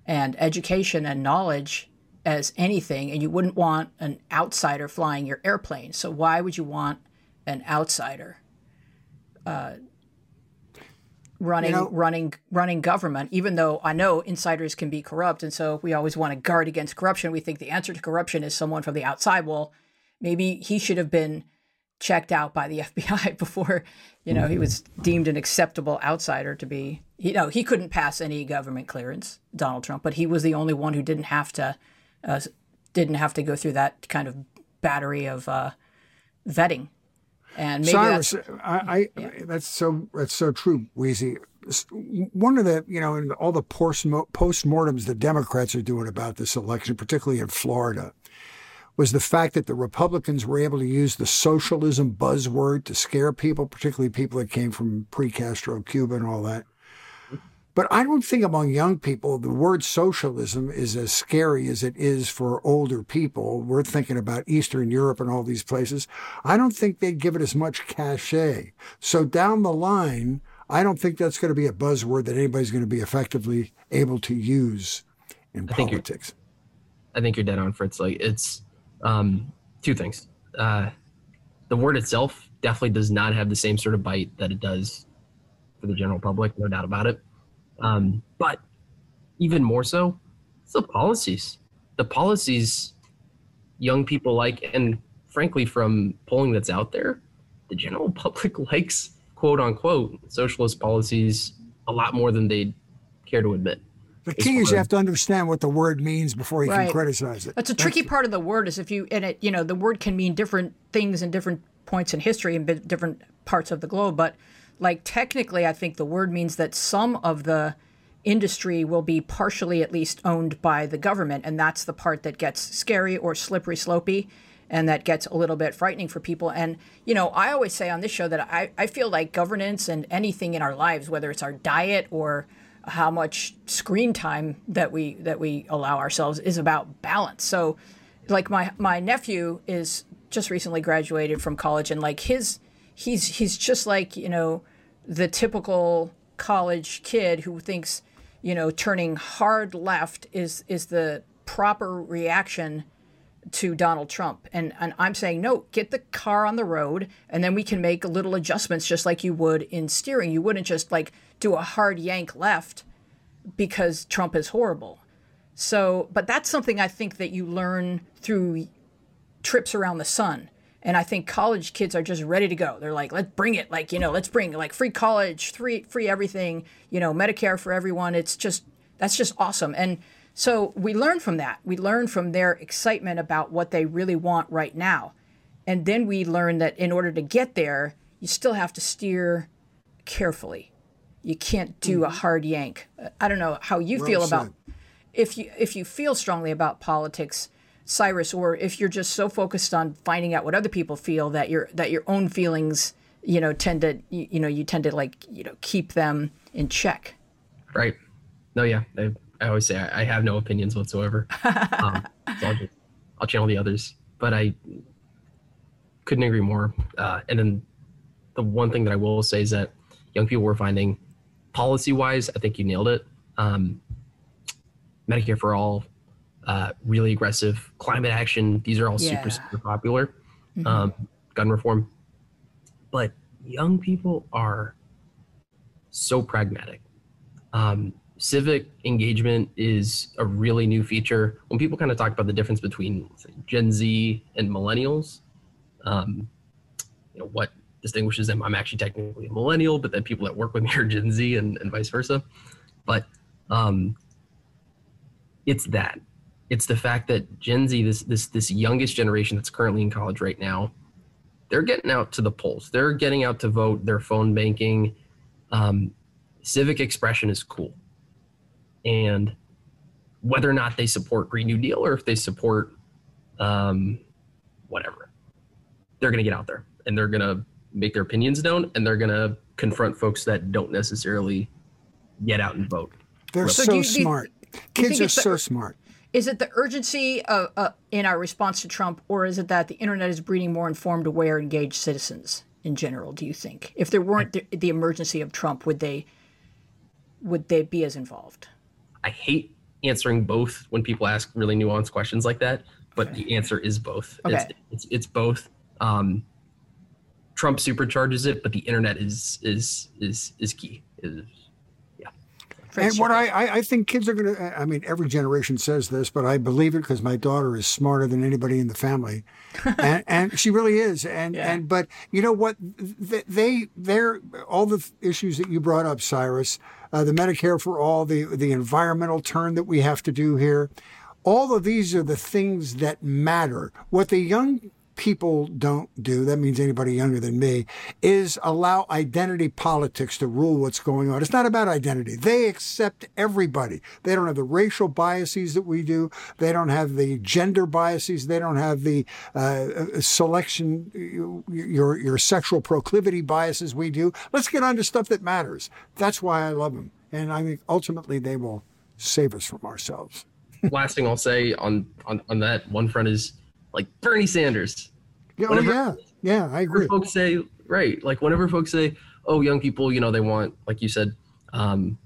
and education and knowledge as anything. And you wouldn't want an outsider flying your airplane. So why would you want an outsider? Uh, running know- running running government even though i know insiders can be corrupt and so we always want to guard against corruption we think the answer to corruption is someone from the outside well maybe he should have been checked out by the [laughs] FBI before, you know, he was deemed an acceptable outsider to be. You know, he couldn't pass any government clearance, Donald Trump, but he was the only one who didn't have to, uh, didn't have to go through that kind of battery of uh, vetting. And maybe Cyrus, that's, I, I Yeah. that's so that's so true, Weezy. One of the you know in all the post postmortems the Democrats are doing about this election, particularly in Florida, was the fact that the Republicans were able to use the socialism buzzword to scare people, particularly people that came from pre-Castro Cuba and all that. But I don't think among young people the word socialism is as scary as it is for older people. We're thinking about Eastern Europe and all these places. I don't think they'd give it as much cachet. So down the line, I don't think that's going to be a buzzword that anybody's going to be effectively able to use in I politics. I think you're dead on, Fritz. Like it's um, two things. Uh, the word itself definitely does not have the same sort of bite that it does for the general public, no doubt about it. Um, but even more so, it's the policies. The policies young people like, and frankly, from polling that's out there, the general [laughs] public likes quote unquote socialist policies a lot more than they care to admit. The key is you have to understand what the word means before you Right. can criticize it. That's a tricky part of the word is if you and it you know the word can mean different things in different points in history and different parts of the globe but like technically I think the word means that some of the industry will be partially at least owned by the government and that's the part that gets scary or slippery slopey and that gets a little bit frightening for people and you know I always say on this show that I, I feel like governance and anything in our lives whether it's our diet or how much screen time that we that we allow ourselves is about balance. So like my my nephew is just recently graduated from college and like his he's he's just like, you know, the typical college kid who thinks, you know, turning hard left is is the proper reaction to Donald Trump. And and I'm saying no, get the car on the road and then we can make little adjustments just like you would in steering. You wouldn't just like do a hard yank left because Trump is horrible. So, but that's something I think that you learn through trips around the sun. And I think college kids are just ready to go. They're like, let's bring it. Like, you know, let's bring like free college, free free everything, you know, Medicare for everyone. It's just that's just awesome. And so we learn from that. We learn from their excitement about what they really want right now. And then we learn that in order to get there, you still have to steer carefully. You can't do a hard yank. I don't know how you Well feel about said. if you if you feel strongly about politics, Cyrus, or if you're just so focused on finding out what other people feel that your that your own feelings, you know, tend to you, you know you tend to like you know keep them in check. Right. No, yeah. I, I always say I, I have no opinions whatsoever. [laughs] um, so I'll, just, I'll channel the others. But I couldn't agree more. Uh, and then the one thing that I will say is that young people were finding policy wise, I think you nailed it. Um, Medicare for all, uh, really aggressive climate action. These are all Yeah. super, super popular. Um, gun reform. But young people are so pragmatic. Um, civic engagement is a really new feature. When people kind of talk about the difference between say, Gen Z and millennials, um, you know, what distinguishes them? I'm actually technically a millennial, but then people that work with me [laughs] are Gen Z and, and vice versa. But um, it's that. It's the fact that Gen Z, this this this youngest generation that's currently in college right now, they're getting out to the polls. They're getting out to vote. They're phone banking. Um, civic expression is cool. And whether or not they support Green New Deal or if they support um, whatever, they're going to get out there and they're going to make their opinions known and they're going to confront folks that don't necessarily get out and vote. They're So so, do you- do you- smart. think Kids are it's the- so smart. Is it the urgency of, uh, in our response to Trump, or is it that the internet is breeding more informed, aware, engaged citizens in general? Do you think if there weren't the, the emergency of Trump, would they would they be as involved? I hate answering both when people ask really nuanced questions like that, but the answer is both. It's, Okay. it's, it's both. Um, Trump supercharges it, but the internet is is is is key. Is yeah. and what I, I, I think kids are going to, I mean, every generation says this, but I believe it because my daughter is smarter than anybody in the family. [laughs] and, and she really is. And, Yeah. and, but you know what? They, they, they're, all the issues that you brought up, Cyrus, uh, the Medicare for all, the, the environmental turn that we have to do here, all of these are the things that matter. What the young people don't do, that means anybody younger than me, is allow identity politics to rule what's going on. It's not about identity. They accept everybody. They don't have the racial biases that we do. They don't have the gender biases. They don't have the uh, selection, your, your sexual proclivity biases we do. Let's get on to stuff that matters. That's why I love them. And I think ultimately they will save us from ourselves. [laughs] Last thing I'll say on, on on that one front is like Bernie Sanders. Yeah, oh, yeah. Yeah, I Whenever agree. folks say right, like whenever folks say, "Oh, young people, you know, they want," like you said, um,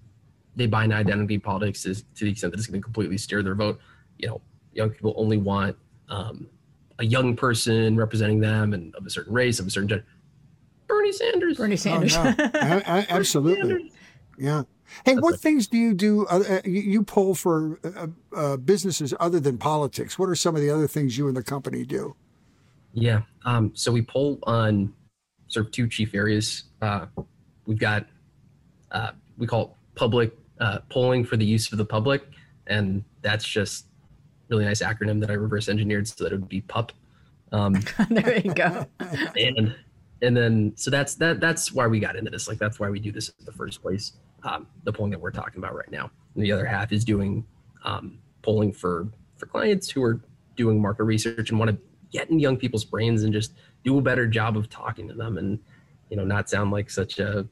they buy an identity politics to, to the extent that it's going to completely steer their vote. You know, young people only want um, a young person representing them and of a certain race, of a certain gender. Bernie Sanders. Bernie Oh, Sanders. no. A- a- absolutely. Yeah. Hey, what things do you do? Uh, uh, you, you poll for uh, uh, businesses other than politics. What are some of the other things you and the company do? Yeah. Um, so we pull on sort of two chief areas. Uh, we've got uh, we call it public uh, polling for the use of the public, and that's just really nice acronym that I reverse engineered so that it would be PUP. Um, [laughs] there you go. and and then so that's that that's why we got into this. Like that's why we do this in the first place. Um, the polling that we're talking about right now. And the other half is doing um, polling for for clients who are doing market research and want to get in young people's brains and just do a better job of talking to them and you know not sound like such a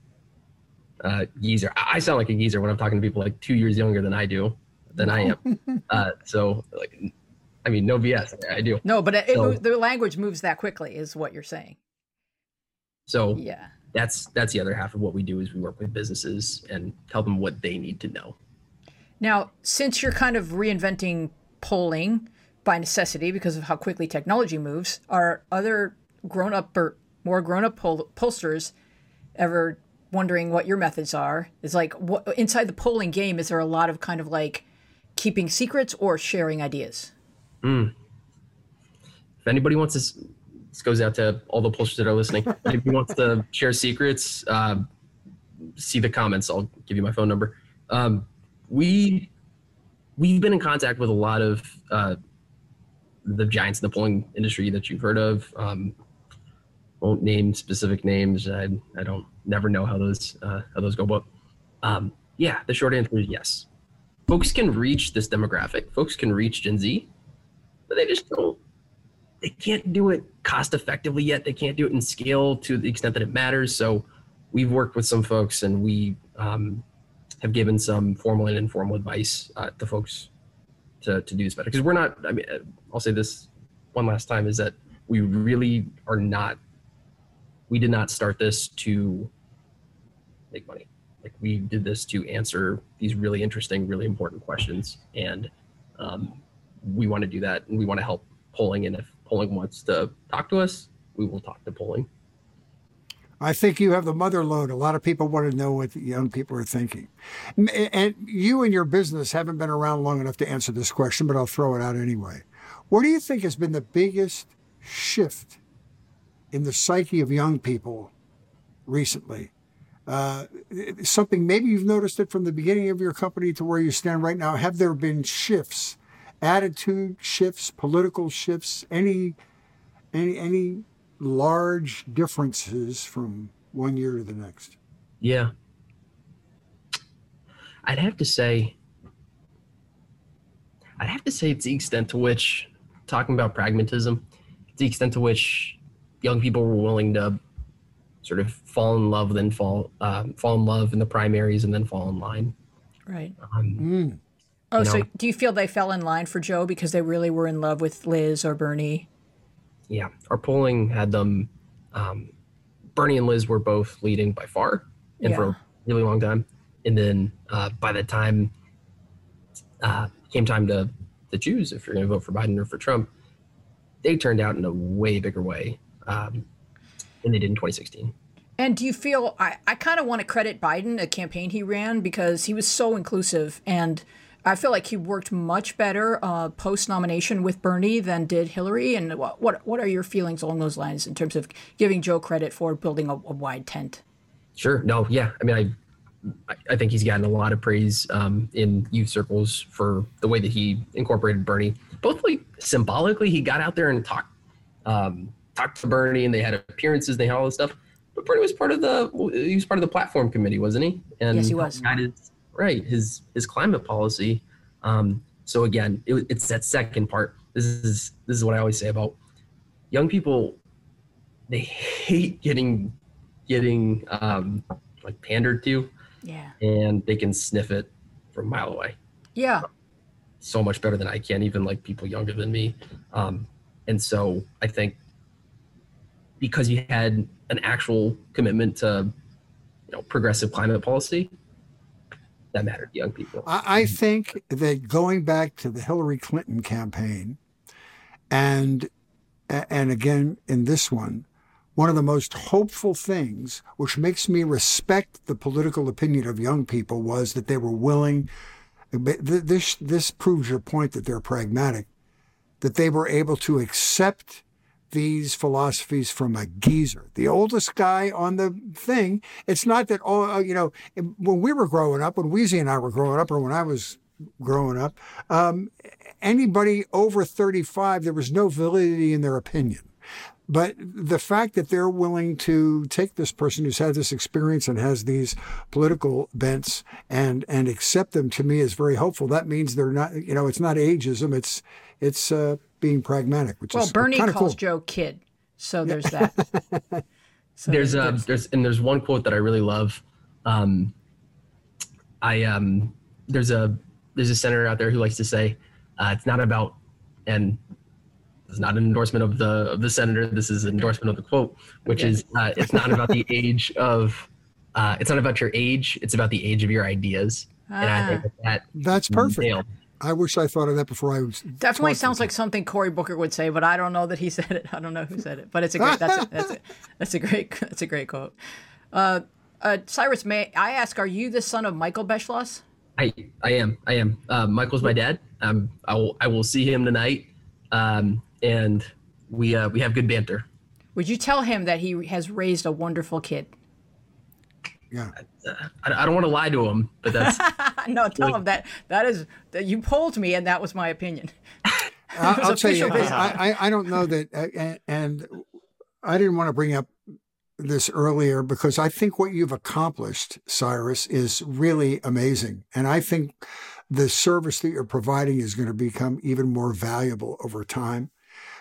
uh, geezer. I sound like a geezer when I'm talking to people like two years younger than I do than I am. [laughs] uh, so like, I mean, no BS. I do. No, but it, it, So- mo- the language moves that quickly, is what you're saying. So Yeah. That's that's the other half of what we do is we work with businesses and tell them what they need to know. Now, since you're kind of reinventing polling by necessity because of how quickly technology moves, are other grown up or more grown up poll- pollsters ever wondering what your methods are? Is like what inside the polling game, is there a lot of kind of like keeping secrets or sharing ideas? Hmm. If anybody wants to, this goes out to all the pollsters that are listening. If anybody wants to share secrets, uh, see the comments. I'll give you my phone number. Um, we we've been in contact with a lot of uh, the giants in the polling industry that you've heard of. Um, won't name specific names. I I don't never know how those uh, how those go, but um, yeah, the short answer is yes. Folks can reach this demographic. Folks can reach Gen Z, but they just don't. They can't do it cost effectively yet. They can't do it in scale to the extent that it matters. So we've worked with some folks and we um, have given some formal and informal advice uh, to folks to, to do this better. Because we're not, I mean, uh, I'll say this one last time is that we really are not, we did not start this to make money. Like we did this to answer these really interesting, really important questions. And um, we want to do that and we want to help polling. And if polling wants to talk to us, we will talk to polling. I think you have the mother lode. A lot of people want to know what young people are thinking. And you and your business haven't been around long enough to answer this question, but I'll throw it out anyway. What do you think has been the biggest shift in the psyche of young people recently? Uh, something maybe you've noticed it from the beginning of your company to where you stand right now. Have there been shifts, attitude shifts, political shifts, any, any, any large differences from one year to the next? Yeah. I'd have to say, I'd have to say it's the extent to which, talking about pragmatism, the extent to which young people were willing to sort of fall in love, then fall um, fall in love in the primaries, and then fall in line. Right. Um, Mm. Oh, You so do you feel they fell in line for Joe because they really were in love with Liz or Bernie? yeah, our polling had them. Um, Bernie and Liz were both leading by far, and for a really long time. And then uh, by the time uh, came time to to choose if you're going to vote for Biden or for Trump, they turned out in a way bigger way um, than they did in 2016. And do you feel I, I kind of want to credit Biden a campaign he ran because he was so inclusive and I feel like he worked much better uh, post nomination with Bernie than did Hillary. And what, what what are your feelings along those lines in terms of giving Joe credit for building a, a wide tent? Sure. No. Yeah. I mean, I I think he's gotten a lot of praise um, in youth circles for the way that he incorporated Bernie. Both like symbolically, he got out there and talked um, talked to Bernie, and they had appearances, they had all this stuff. But Bernie was part of the he was part of the platform committee, wasn't he? And yes, he was. Guided, right. His his climate policy. Um, so again, it, it's that second part. This is this is what I always say about young people. They hate getting getting um, like pandered to. Yeah. And they can sniff it from a mile away. Yeah. So much better than I can, even like people younger than me. Um, and so I think because you had an actual commitment to you know progressive climate policy that mattered to young people. I, I think that going back to the Hillary Clinton campaign and and again in this one, one of the most hopeful things, which makes me respect the political opinion of young people, was that they were willing. This this proves your point that they're pragmatic, that they were able to accept these philosophies from a geezer, the oldest guy on the thing. It's not that, oh, uh, you know, when we were growing up, when Weezy and I were growing up, or when I was growing up, um, anybody over 35, there was no validity in their opinion. But the fact that they're willing to take this person who's had this experience and has these political bents and and accept them to me is very hopeful. That means they're not, you know, it's not ageism. It's it's uh, being pragmatic, which well, is Bernie calls cool. Joe kid, [laughs] so there's that. so there's uh, there's and there's one quote that I really love. Um, I um, there's a there's a senator out there who likes to say, uh, "It's not about," and it's not an endorsement of the of the senator. This is an endorsement of the quote, which is, uh, "It's not about the age of." Uh, it's not about your age; it's about the age of your ideas. Ah. And I think that, that that's perfect. Nailed I wish I thought of that before I was. Definitely sounds like something Cory Booker would say, but I don't know that he [laughs] said it. I don't know who said it, but it's a great. that's a, that's a, that's a great. [laughs] That's a great quote. Uh, uh, Cyrus, may I ask, are you the son of Michael Beschloss? I I am. I am. Uh, Michael's my dad. Um, I will I will see him tonight, um, and we uh, we have good banter. Would you tell him that he has raised a wonderful kid? Yeah. I, I don't want to lie to him, but that's [laughs] [laughs] no. Tell him that that is that you polled me, and that was my opinion. [laughs] I'll tell you, I, I, I don't know that, uh, and I didn't want to bring up this earlier because I think what you've accomplished, Cyrus, is really amazing, and I think the service that you're providing is going to become even more valuable over time.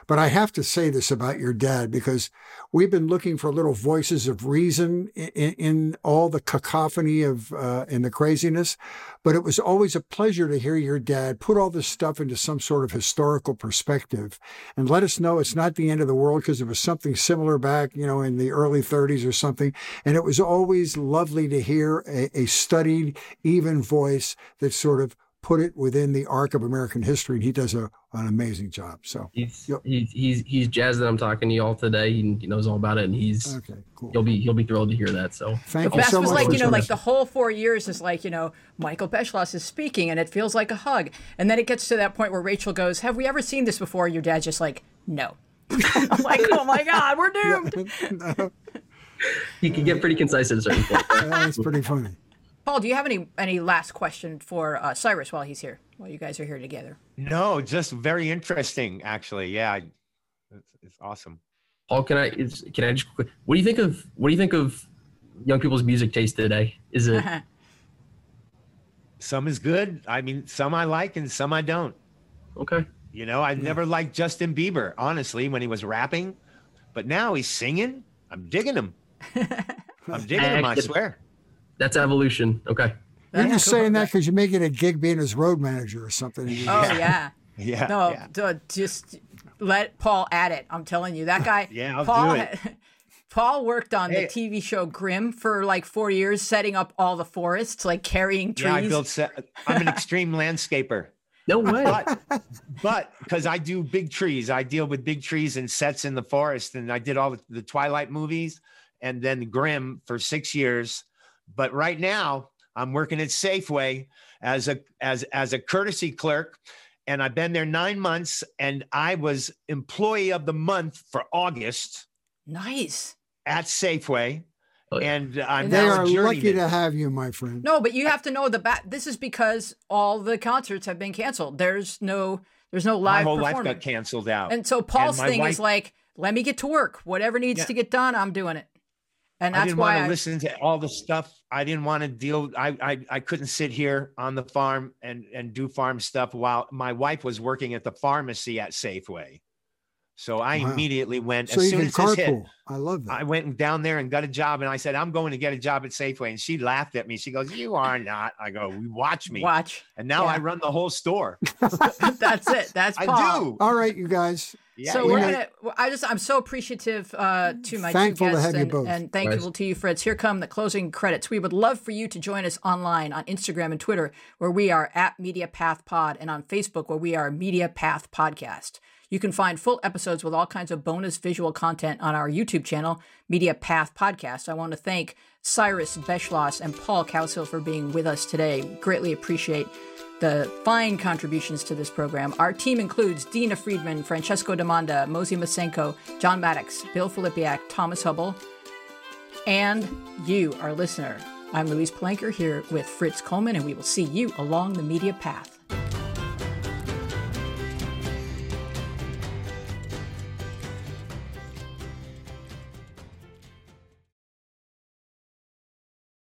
But I have to say this about your dad because we've been looking for little voices of reason in, in all the cacophony of uh, and the craziness. But it was always a pleasure to hear your dad put all this stuff into some sort of historical perspective and let us know it's not the end of the world because it was something similar back, you know, in the early 30s or something. And it was always lovely to hear a, a studied, even voice that sort of put it within the arc of American history, and he does a, an amazing job. So he's, yep. he's he's he's jazzed that I'm talking to you all today. He, he knows all about it, and he's okay. Cool. He'll be he'll be thrilled to hear that. So thank the you best so was much. like you know like the whole four years is like you know Michael Beschloss is speaking, and it feels like a hug, and then it gets to that point where Rachel goes, "Have we ever seen this before?" Your dad's just like, "No." [laughs] I'm like, "Oh my god, we're [laughs] doomed." [laughs] no. He can get pretty concise at a certain point. That's pretty funny. Paul, do you have any any last question for uh, Cyrus while he's here? While you guys are here together? No, just very interesting, actually. Yeah, it's, it's awesome. Paul, can I is, can I just what do you think of what do you think of young people's music taste today? Is it [laughs] some is good? I mean, some I like and some I don't. Okay. You know, I yeah. never liked Justin Bieber, honestly, when he was rapping, but now he's singing. I'm digging him. [laughs] I'm digging him. I swear. That's evolution. Okay. You're just saying that because you may get a gig being his road manager or something. Oh yeah. Yeah. No, yeah. just let Paul at it. I'm telling you, that guy. [laughs] yeah, I'll Paul, do it. [laughs] Paul worked on hey. the TV show Grimm for like four years, setting up all the forests, like carrying trees. Yeah, I built. Set, I'm an extreme [laughs] landscaper. No way. But because I do big trees, I deal with big trees and sets in the forest, and I did all the, the Twilight movies and then Grimm for six years. But right now, I'm working at Safeway as a as as a courtesy clerk, and I've been there nine months, and I was employee of the month for August Nice. at Safeway, Oh, yeah. and I'm They now are lucky to have you, my friend. No, but you have to know the back. This is because all the concerts have been canceled. There's no there's no My live whole life got canceled out. And so Paul's my thing is like, let me get to work. Whatever needs Yeah. to get done, I'm doing it. And I didn't want to I, listen to all the stuff. I didn't want to deal. I, I I couldn't sit here on the farm and and do farm stuff while my wife was working at the pharmacy at Safeway. So I Wow. immediately went So as soon can as this hit. I love that. I went down there and got a job, and I said, "I'm going to get a job at Safeway." And she laughed at me. She goes, "You are not." I go, "We watch me." watch. And now Yeah. I run the whole store. [laughs] That's it. That's I do. All right, you guys. Yeah, so we're know- gonna. I just I'm so appreciative uh, to my Thankful two to guests have you and, both. and thankful to you, Fritz. Here come the closing credits. We would love for you to join us online on Instagram and Twitter, where we are at Media Path Pod, and on Facebook, where we are Media Path Podcast. You can find full episodes with all kinds of bonus visual content on our YouTube channel, Media Path Podcast. I want to thank Cyrus Beschloss and Paul Cowsill for being with us today. Greatly appreciate the fine contributions to this program. Our team includes Dina Friedman, Francesco Demanda, Mosey Masenko, John Maddox, Bill Filipiak, Thomas Hubble, and you, our listener. I'm Louise Palanker here with Fritz Coleman, and we will see you along the media path.